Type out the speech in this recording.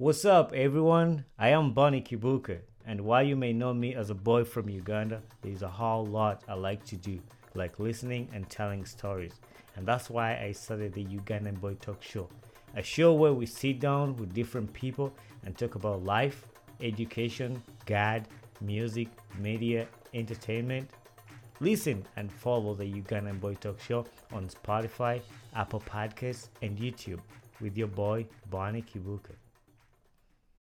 What's up, everyone? I am Bonny Kibuuka, and while you may know me as a boy from Uganda, there's a whole lot I like to do, like listening and telling stories. And that's why I started the Ugandan Boy Talk Show, a show where we sit down with different people and talk about life, education, God, music, media, entertainment. Listen and follow the Ugandan Boy Talk Show on Spotify, Apple Podcasts, and YouTube with your boy Bonny Kibuuka.